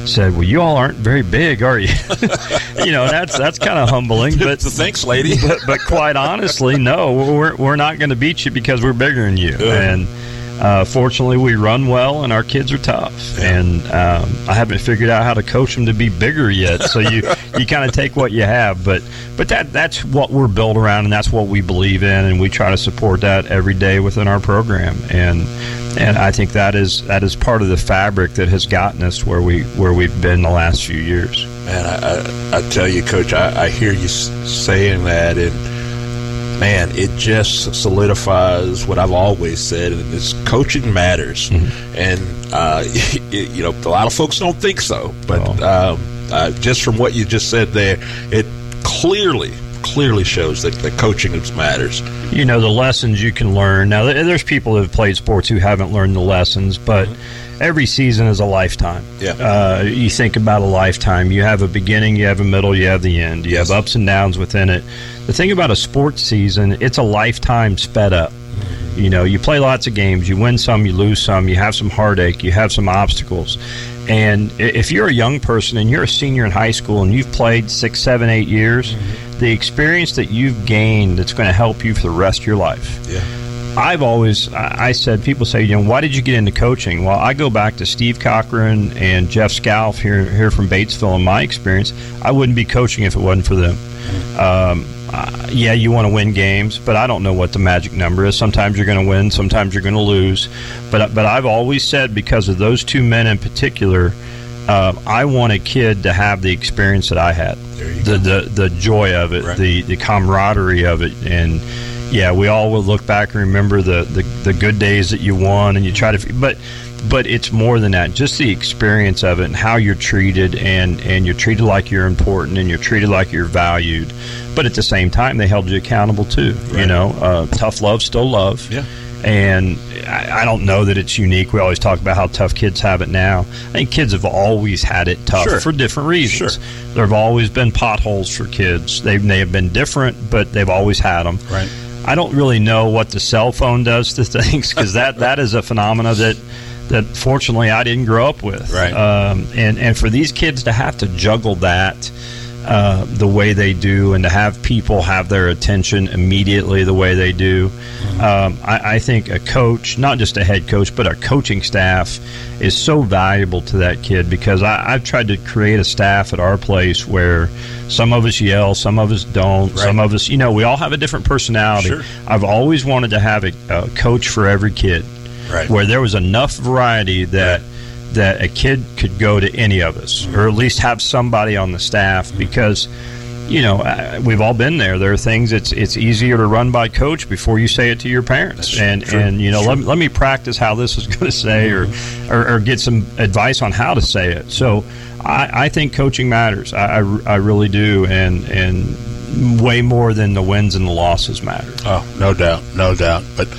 said, "Well, you all aren't very big, are you?" you know, that's that's kind of humbling. But thanks, lady. but, but quite honestly, no, we're we're not going to beat you because we're bigger than you. And uh, fortunately, we run well, and our kids are tough. And um, I haven't figured out how to coach them to be bigger yet. So you you kind of take what you have, but but that that's what we're built around, and that's what we believe in, and we try to support that every day within our program. And and I think that is that is part of the fabric that has gotten us where we where we've been the last few years. Man, I, I, I tell you, Coach, I, I hear you saying that, and man, it just solidifies what I've always said, and it's coaching matters. And uh, you know, a lot of folks don't think so, but um, uh, just from what you just said there, it clearly, clearly shows that, that coaching matters. you know the lessons you can learn. Now, there's people who have played sports who haven't learned the lessons, but every season is a lifetime. Yeah. Uh, you think about a lifetime. You have a beginning, you have a middle, you have the end. You have ups and downs within it. The thing about a sports season, it's a lifetime sped up. You know, you play lots of games, you win some, you lose some, you have some heartache, you have some obstacles. And if you're a young person and you're a senior in high school and you've played six, seven, eight years, the experience that you've gained that's going to help you for the rest of your life. Yeah. I've always I said people say you know why did you get into coaching? Well, I go back to Steve Cochran and Jeff Scalf here here from Batesville. In my experience, I wouldn't be coaching if it wasn't for them. Um, uh, yeah, you want to win games, but I don't know what the magic number is. Sometimes you're going to win, sometimes you're going to lose. But but I've always said because of those two men in particular, uh, I want a kid to have the experience that I had, the, the the joy of it, the the camaraderie of it, and yeah, we all will look back and remember the, the the good days that you won, and you try to, but but it's more than that. Just the experience of it and how you're treated, and and you're treated like you're important, and you're treated like you're valued. But at the same time, they held you accountable too. You know, uh, tough love, still love. Yeah. And I, I don't know that it's unique. We always talk about how tough kids have it now. I think kids have always had it tough Sure. for different reasons. There have always been potholes for kids. They they have been different, but they've always had them. Right. I don't really know what the cell phone does to things because that, that is a phenomena that that fortunately I didn't grow up with. Right. Um, and and for these kids to have to juggle that uh, the way they do, and to have people have their attention immediately the way they do, um, I, I think a coach, not just a head coach, but a coaching staff, is so valuable to that kid because I, I've tried to create a staff at our place where some of us yell, some of us don't, some of us, you know, we all have a different personality. Sure. I've always wanted to have a, a coach for every kid, Right. where there was enough variety that that a kid could go to any of us, or at least have somebody on the staff because. You know, we've all been there. There are things it's it's easier to run by coach before you say it to your parents, and true. and you know let, me- let me practice how this is going to say, or, or or get some advice on how to say it. So I, I think coaching matters. I, I, I really do, and and way more than the wins and the losses matter. Oh, no doubt, no doubt. But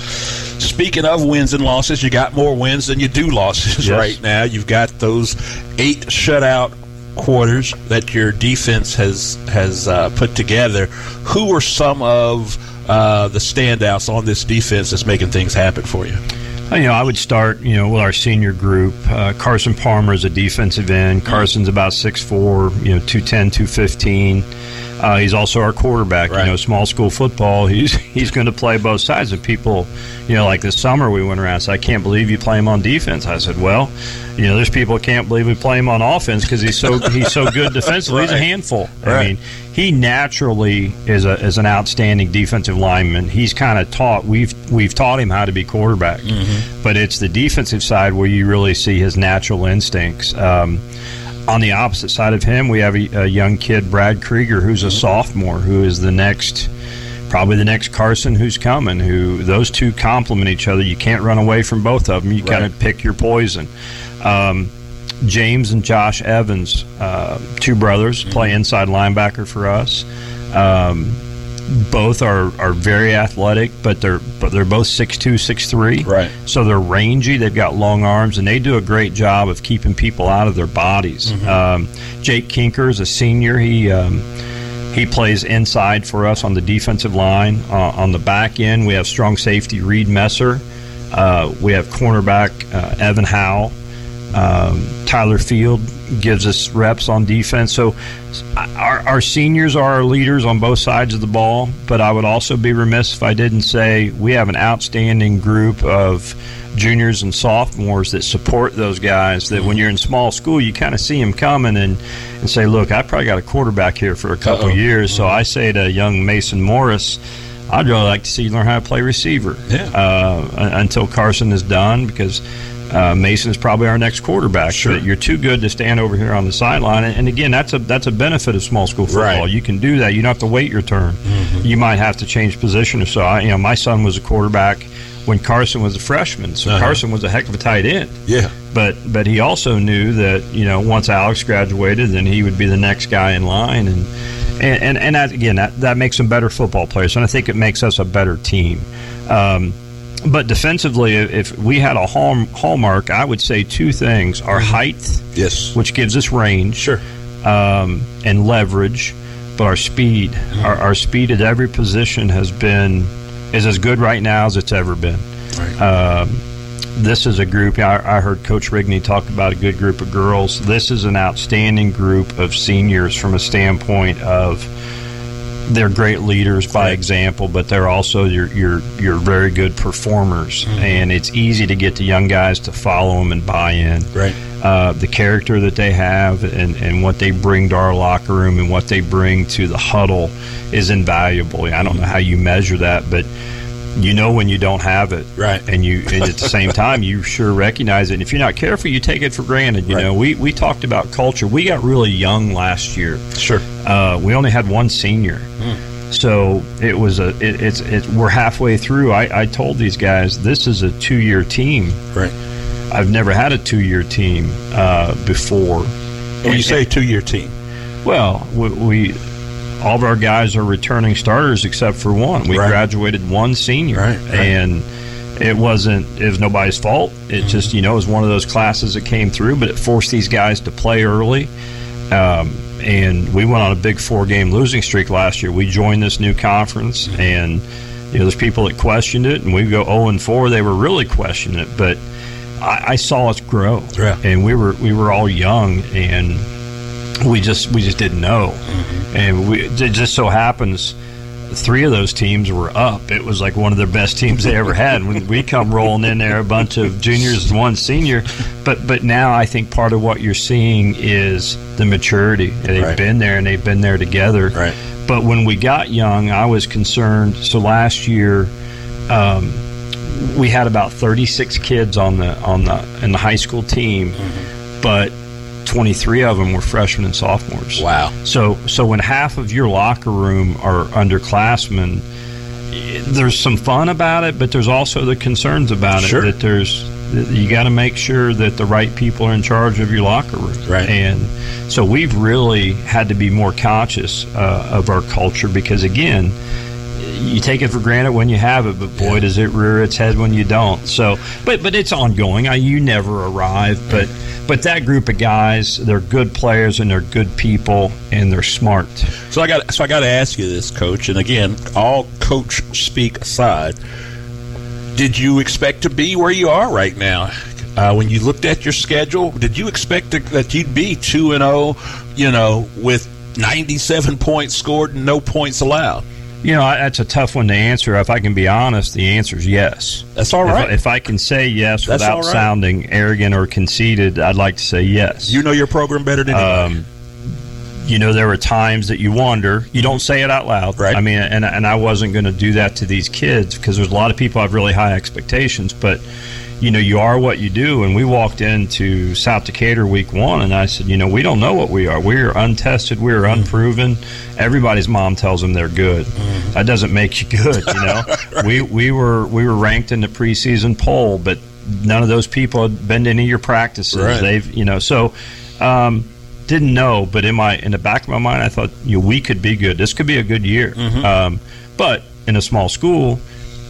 speaking of wins and losses, you got more wins than you do losses Yes. right now. You've got those eight shutout quarters that your defense has has uh, put together. Who are some of uh, the standouts on this defense that's making things happen for you? Uh, You know, I would start, you know, with our senior group. Uh, Carson Palmer is a defensive end. Carson's about 6'4", you know, 210, 215. Uh, he's also our quarterback. You know, small school football, he's he's going to play both sides. And people, you know, like this summer we went around and said, I can't believe you play him on defense. I said, well, you know, there's people can't believe we play him on offense because he's so he's so good defensively. He's a Right. handful. I mean, he naturally is a is an outstanding defensive lineman. He's kind of taught we've we've taught him how to be quarterback, but it's the defensive side where you really see his natural instincts. Um, on the opposite side of him, we have a, a young kid, Brad Krieger, who's a sophomore, who is the next. Probably the next Carson who's coming. Who those two complement each other. You can't run away from both of them. You got to pick your poison. Um, James and Josh Evans, uh, two brothers, play inside linebacker for us. Um, both are, are very athletic, but they're but they're both 6'2", 6'3". Right. So they're rangy. They've got long arms, and they do a great job of keeping people out of their bodies. Um, Jake Kinker is a senior. He um, he plays inside for us on the defensive line. Uh, on the back end, we have strong safety Reed Messer. Uh, we have cornerback uh, Evan Howe. Um, Tyler Field gives us reps on defense. So our, our seniors are our leaders on both sides of the ball, but I would also be remiss if I didn't say we have an outstanding group of juniors and sophomores that support those guys that when you're in small school you kind of see them coming and, and say look i probably got a quarterback here for a couple years so i say to young mason morris i'd really like to see you learn how to play receiver Yeah. uh, until carson is done because uh, Mason is probably our next quarterback. Sure. You're too good to stand over here on the sideline. And, and again, that's a that's a benefit of small school football. Right. You can do that. You don't have to wait your turn. You might have to change position or so. I, you know, my son was a quarterback when Carson was a freshman, so Uh-huh. Carson was a heck of a tight end. Yeah. But but he also knew that you know once Alex graduated, then he would be the next guy in line, and and and, and that, again that that makes them better football players, and I think it makes us a better team. Um, but defensively, if we had a hall, hallmark, I would say two things: our height, yes, which gives us range, sure, um, and leverage, but our speed, our, our speed at every position has been is as good right now as it's ever been. Um, this is a group. I, I heard Coach Rigney talk about a good group of girls. This is an outstanding group of seniors from a standpoint of they're great leaders by example, but they're also your your your very good performers, and it's easy to get the young guys to follow them and buy in. Right. Uh, the character that they have and, and what they bring to our locker room and what they bring to the huddle is invaluable. I don't know how you measure that, but you know when you don't have it, right? And you, and at the same time, you sure recognize it. And if you're not careful, you take it for granted. You Right. know, we we talked about culture. We got really young last year. Sure. Uh, we only had one senior, so it was a. It, it's it, we're halfway through. I, I told these guys this is a two year team. Right. I've never had a two year team uh, before. When you say two year team, Well, we, we all of our guys are returning starters except for one. We Right. graduated one senior, Right, right. and it wasn't it was nobody's fault. It Mm-hmm. just you know it was one of those classes that came through, but it forced these guys to play early. Um, and we went on a big four game losing streak last year. We joined this new conference, Mm-hmm. and you know there's people that questioned it, and we go 0 and 4. They were really questioning it, but I, I saw us grow, Yeah. and we were we were all young, and we just we just didn't know, Mm-hmm. and we it just so happens three of those teams were up. It was like one of their best teams they ever had. When we come rolling in there, a bunch of juniors and one senior, but but now I think part of what you're seeing is the maturity. They've Right. been there and they've been there together. Right. But when we got young, I was concerned. So last year. Um, we had about 36 kids on the on the in the high school team, but 23 of them were freshmen and sophomores. Wow. So so when half of your locker room are underclassmen, there's some fun about it, but there's also the concerns about Sure. it that there's you got to make sure that the right people are in charge of your locker room. Right. And so we've really had to be more conscious uh, of our culture because again, you take it for granted when you have it, but boy, does it rear its head when you don't. So, but but it's ongoing. I, you never arrive, but but that group of guys, they're good players and they're good people and they're smart. So I got so I got to ask you this, coach. And again, all coach speak aside, did you expect to be where you are right now? Uh, when you looked at your schedule, did you expect to, that you'd be two and zero? You know, with ninety-seven points scored and no points allowed. You know, that's a tough one to answer. If I can be honest, the answer is yes. That's all If I- If, I can say yes That's without right. sounding arrogant or conceited, I'd like to say yes. You know your program better than anybody. Um, you know, there were times that you wonder. You don't say it out loud, right? I mean, and and I wasn't going to do that to these kids because there's a lot of people have really high expectations, but. You know, you are what you do. And we walked into South Decatur week one, and I said, you know, we don't know what we are. We are untested. We are unproven. Everybody's mom tells them they're good. That doesn't make you good. You know, we we were we were ranked in the preseason poll, but none of those people had been to any of your practices. Right. They've you know so. Um, didn't know, but in my in the back of my mind, I thought you know, we could be good. This could be a good year. Mm-hmm. Um, but in a small school,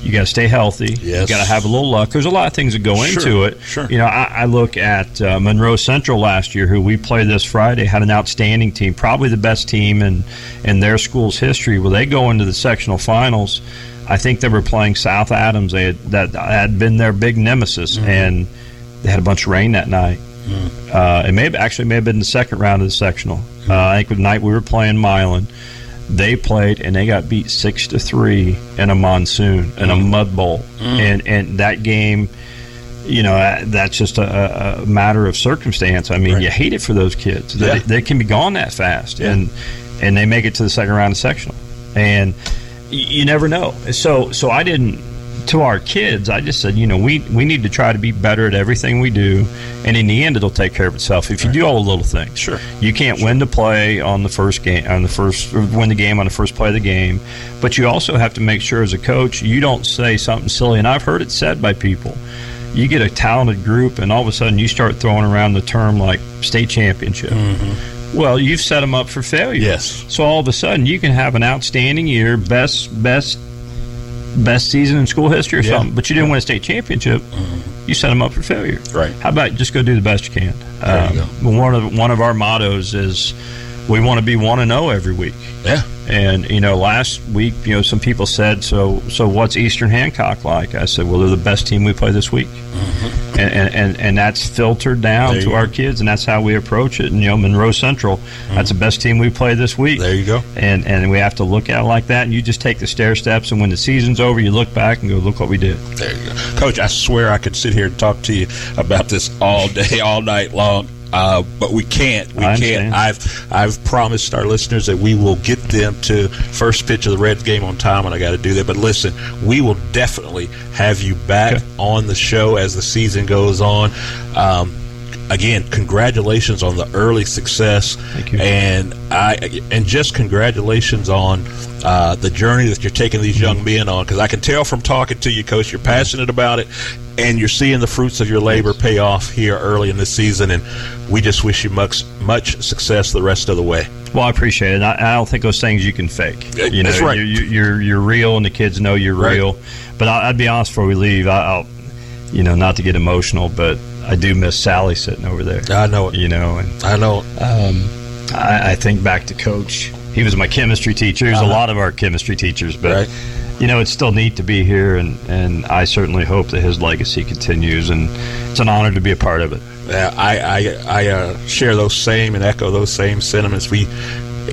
you got to stay healthy. Yes. You got to have a little luck. There's a lot of things that go into it. sure. You know, I, I look at uh, Monroe Central last year, who we played this Friday, had an outstanding team, probably the best team in in their school's history. Well, they go into the sectional finals. I think they were playing South Adams. They had, that had been their big nemesis, Mm-hmm. and they had a bunch of rain that night. Uh, it may have, actually may have been the second round of the sectional. Uh, I think the night we were playing Milan, they played and they got beat six to three in a monsoon in a mud bowl, Mm. and and that game. You know uh, that's just a, a matter of circumstance. I mean, Right. you hate it for those kids. They, Yeah. they can be gone that fast, Yeah. and and they make it to the second round of sectional, and you never know. So so I didn't to our kids. I just said, you know, we we need to try to be better at everything we do, and in the end, it'll take care of itself if you do all the little things. Sure. You can't win the play on the first game on the first or win the game on the first play of the game, but you also have to make sure as a coach you don't say something silly. And I've heard it said by people. You get a talented group, and all of a sudden you start throwing around the term like state championship. Mm-hmm. Well, you've set them up for failure. Yes. So all of a sudden, you can have an outstanding year, best best best season in school history or Yeah. something, but you didn't win a state championship. You set them up for failure. Right. How about just go do the best you can? There you Um, One of one of our mottos is we want to be one and zero every week. Yeah. And you know, last week, you know, some people said, "So, so what's Eastern Hancock like?" I said, "Well, they're the best team we play this week," and, and and and that's filtered down Mm-hmm. There to go. our kids, and that's how we approach it. And you know, Monroe Central, that's the best team we play this week. Mm-hmm. There you go. And and we have to look at it like that. And you just take the stair steps, and when the season's over, you look back and go, "Look what we did." There you go. Coach, I swear I could sit here and talk to you about this all day, all night long. Uh, but we can't. We I can't. understand. I've I've promised our listeners that we will get them to first pitch of the Reds game on time, and I got to do that. But listen, we will definitely have you back on the show as the season goes on. Um, again, congratulations on the early success, and I and just congratulations on uh, the journey that you're taking these young men on. Because I can tell from talking to you, Coach, you're passionate about it, and you're seeing the fruits of your labor pay off here early in this season. And we just wish you much much success the rest of the way. Well, I appreciate it. I, I don't think those things you can fake. You know, That's right. You're, you're you're real, and the kids know you're Right. real. But I, I'd be honest before we leave. I, I'll, you know, not to get emotional, but I do miss Sally sitting over there. I know it. You know, and I know. Um, I, I think back to Coach. He was my chemistry teacher. He was Uh-huh. a lot of our chemistry teachers, but. Right. You know, it's still neat to be here, and, and I certainly hope that his legacy continues, and it's an honor to be a part of it. Uh, I I, I uh, share those same and echo those same sentiments. We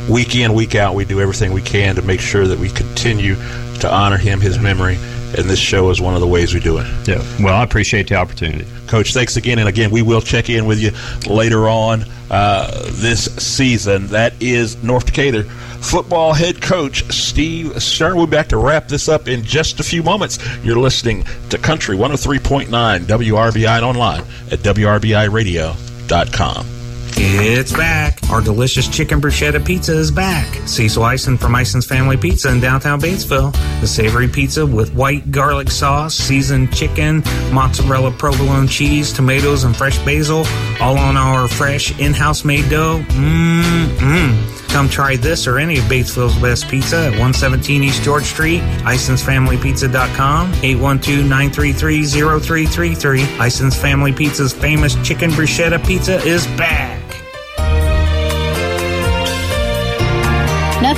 week in week out we do everything we can to make sure that we continue to honor him, his memory, and this show is one of the ways we do it. Yeah. Well, I appreciate the opportunity. Coach, thanks again. And again, we will check in with you later on uh, this season. That is North Decatur football head coach Steve Stern. We'll be back to wrap this up in just a few moments. You're listening to Country 103.9 WRBI and online at WRBIRadio.com. It's back. Our delicious chicken bruschetta pizza is back. Cecil Ison from Ison's Family Pizza in downtown Batesville. The savory pizza with white garlic sauce, seasoned chicken, mozzarella provolone cheese, tomatoes, and fresh basil, all on our fresh in-house made dough. Mmm, mmm. Come try this or any of Batesville's best pizza at 117 East George Street, IsonsFamilyPizza.com, 812-933-0333. Ison's Family Pizza's famous chicken bruschetta pizza is back.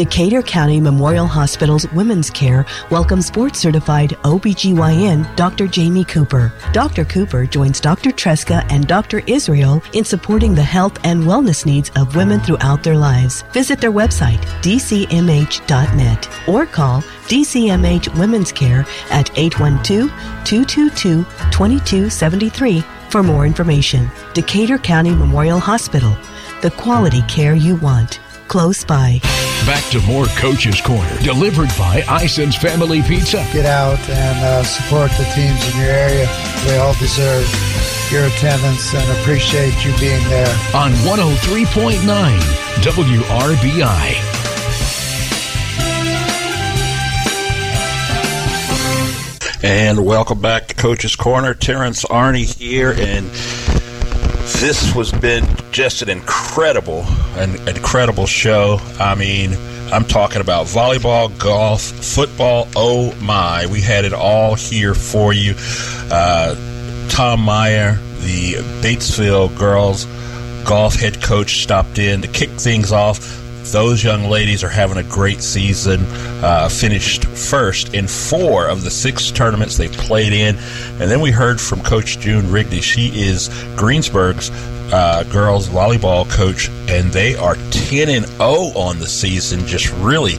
Decatur County Memorial Hospital's Women's Care welcomes board certified OBGYN Dr. Jamie Cooper. Dr. Cooper joins Dr. Tresca and Dr. Israel in supporting the health and wellness needs of women throughout their lives. Visit their website, dcmh.net, or call DCMH Women's Care at 812-222-2273 for more information. Decatur County Memorial Hospital, the quality care you want. Close by. Back to more Coach's Corner, delivered by Ison's Family Pizza. Get out and uh, support the teams in your area. They all deserve your attendance and appreciate you being there. On 103.9 WRBI. And welcome back to Coach's Corner. Terrence Arney here, and this has been just an incredible, an incredible show. I mean, I'm talking about volleyball, golf, football. Oh my, we had it all here for you. Uh, Tom Meyer, the Batesville girls golf head coach, stopped in to kick things off. Those young ladies are having a great season. Uh, finished first in four of the six tournaments they played in. And then we heard from Coach June Rigney. She is Greensburg's uh, girls volleyball coach, and they are 10 and 0 on the season. Just really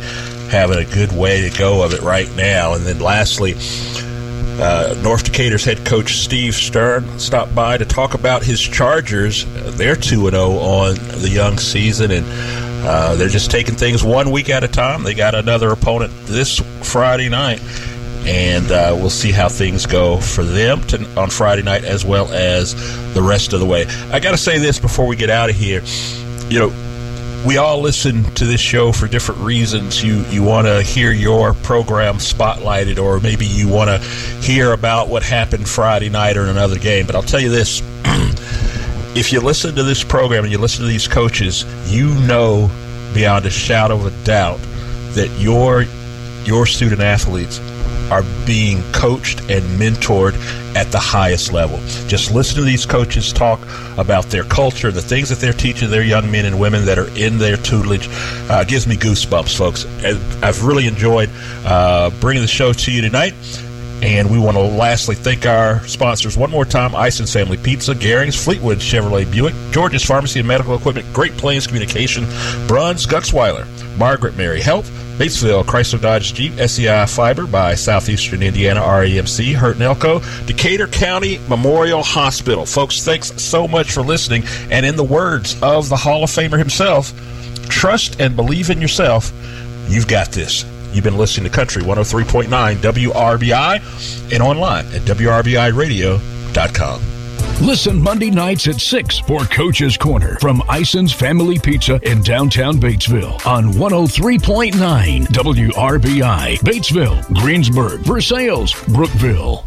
having a good way to go of it right now. And then lastly, uh, North Decatur's head coach Steve Stern stopped by to talk about his Chargers. They're 2 0 on the young season, and uh, they're just taking things one week at a time. They got another opponent this Friday night, and uh, we'll see how things go for them to, on Friday night as well as the rest of the way. I got to say this before we get out of here. You know, we all listen to this show for different reasons. You you want to hear your program spotlighted, or maybe you want to hear about what happened Friday night or another game. But I'll tell you this: if you listen to this program and you listen to these coaches, you know beyond a shadow of a doubt that your your student athletes are being coached and mentored at the highest level. Just listen to these coaches talk about their culture, the things that they're teaching their young men and women that are in their tutelage. Uh, gives me goosebumps, folks. I've really enjoyed uh, bringing the show to you tonight. And we want to lastly thank our sponsors one more time Ison's Family Pizza, Garing's Fleetwood Chevrolet Buick, George's Pharmacy and Medical Equipment, Great Plains Communication, Bruns Gutzwiller, Margaret Mary Health, Batesville, Chrysler Dodge Jeep, SEI Fiber by Southeastern Indiana REMC, Hurt Decatur County Memorial Hospital. Folks, thanks so much for listening. And in the words of the Hall of Famer himself, trust and believe in yourself. You've got this. You've been listening to Country 103.9 WRBI and online at WRBIRadio.com. Listen Monday nights at 6 for Coach's Corner from Ison's Family Pizza in downtown Batesville on 103.9 WRBI, Batesville, Greensburg, Versailles, Brookville.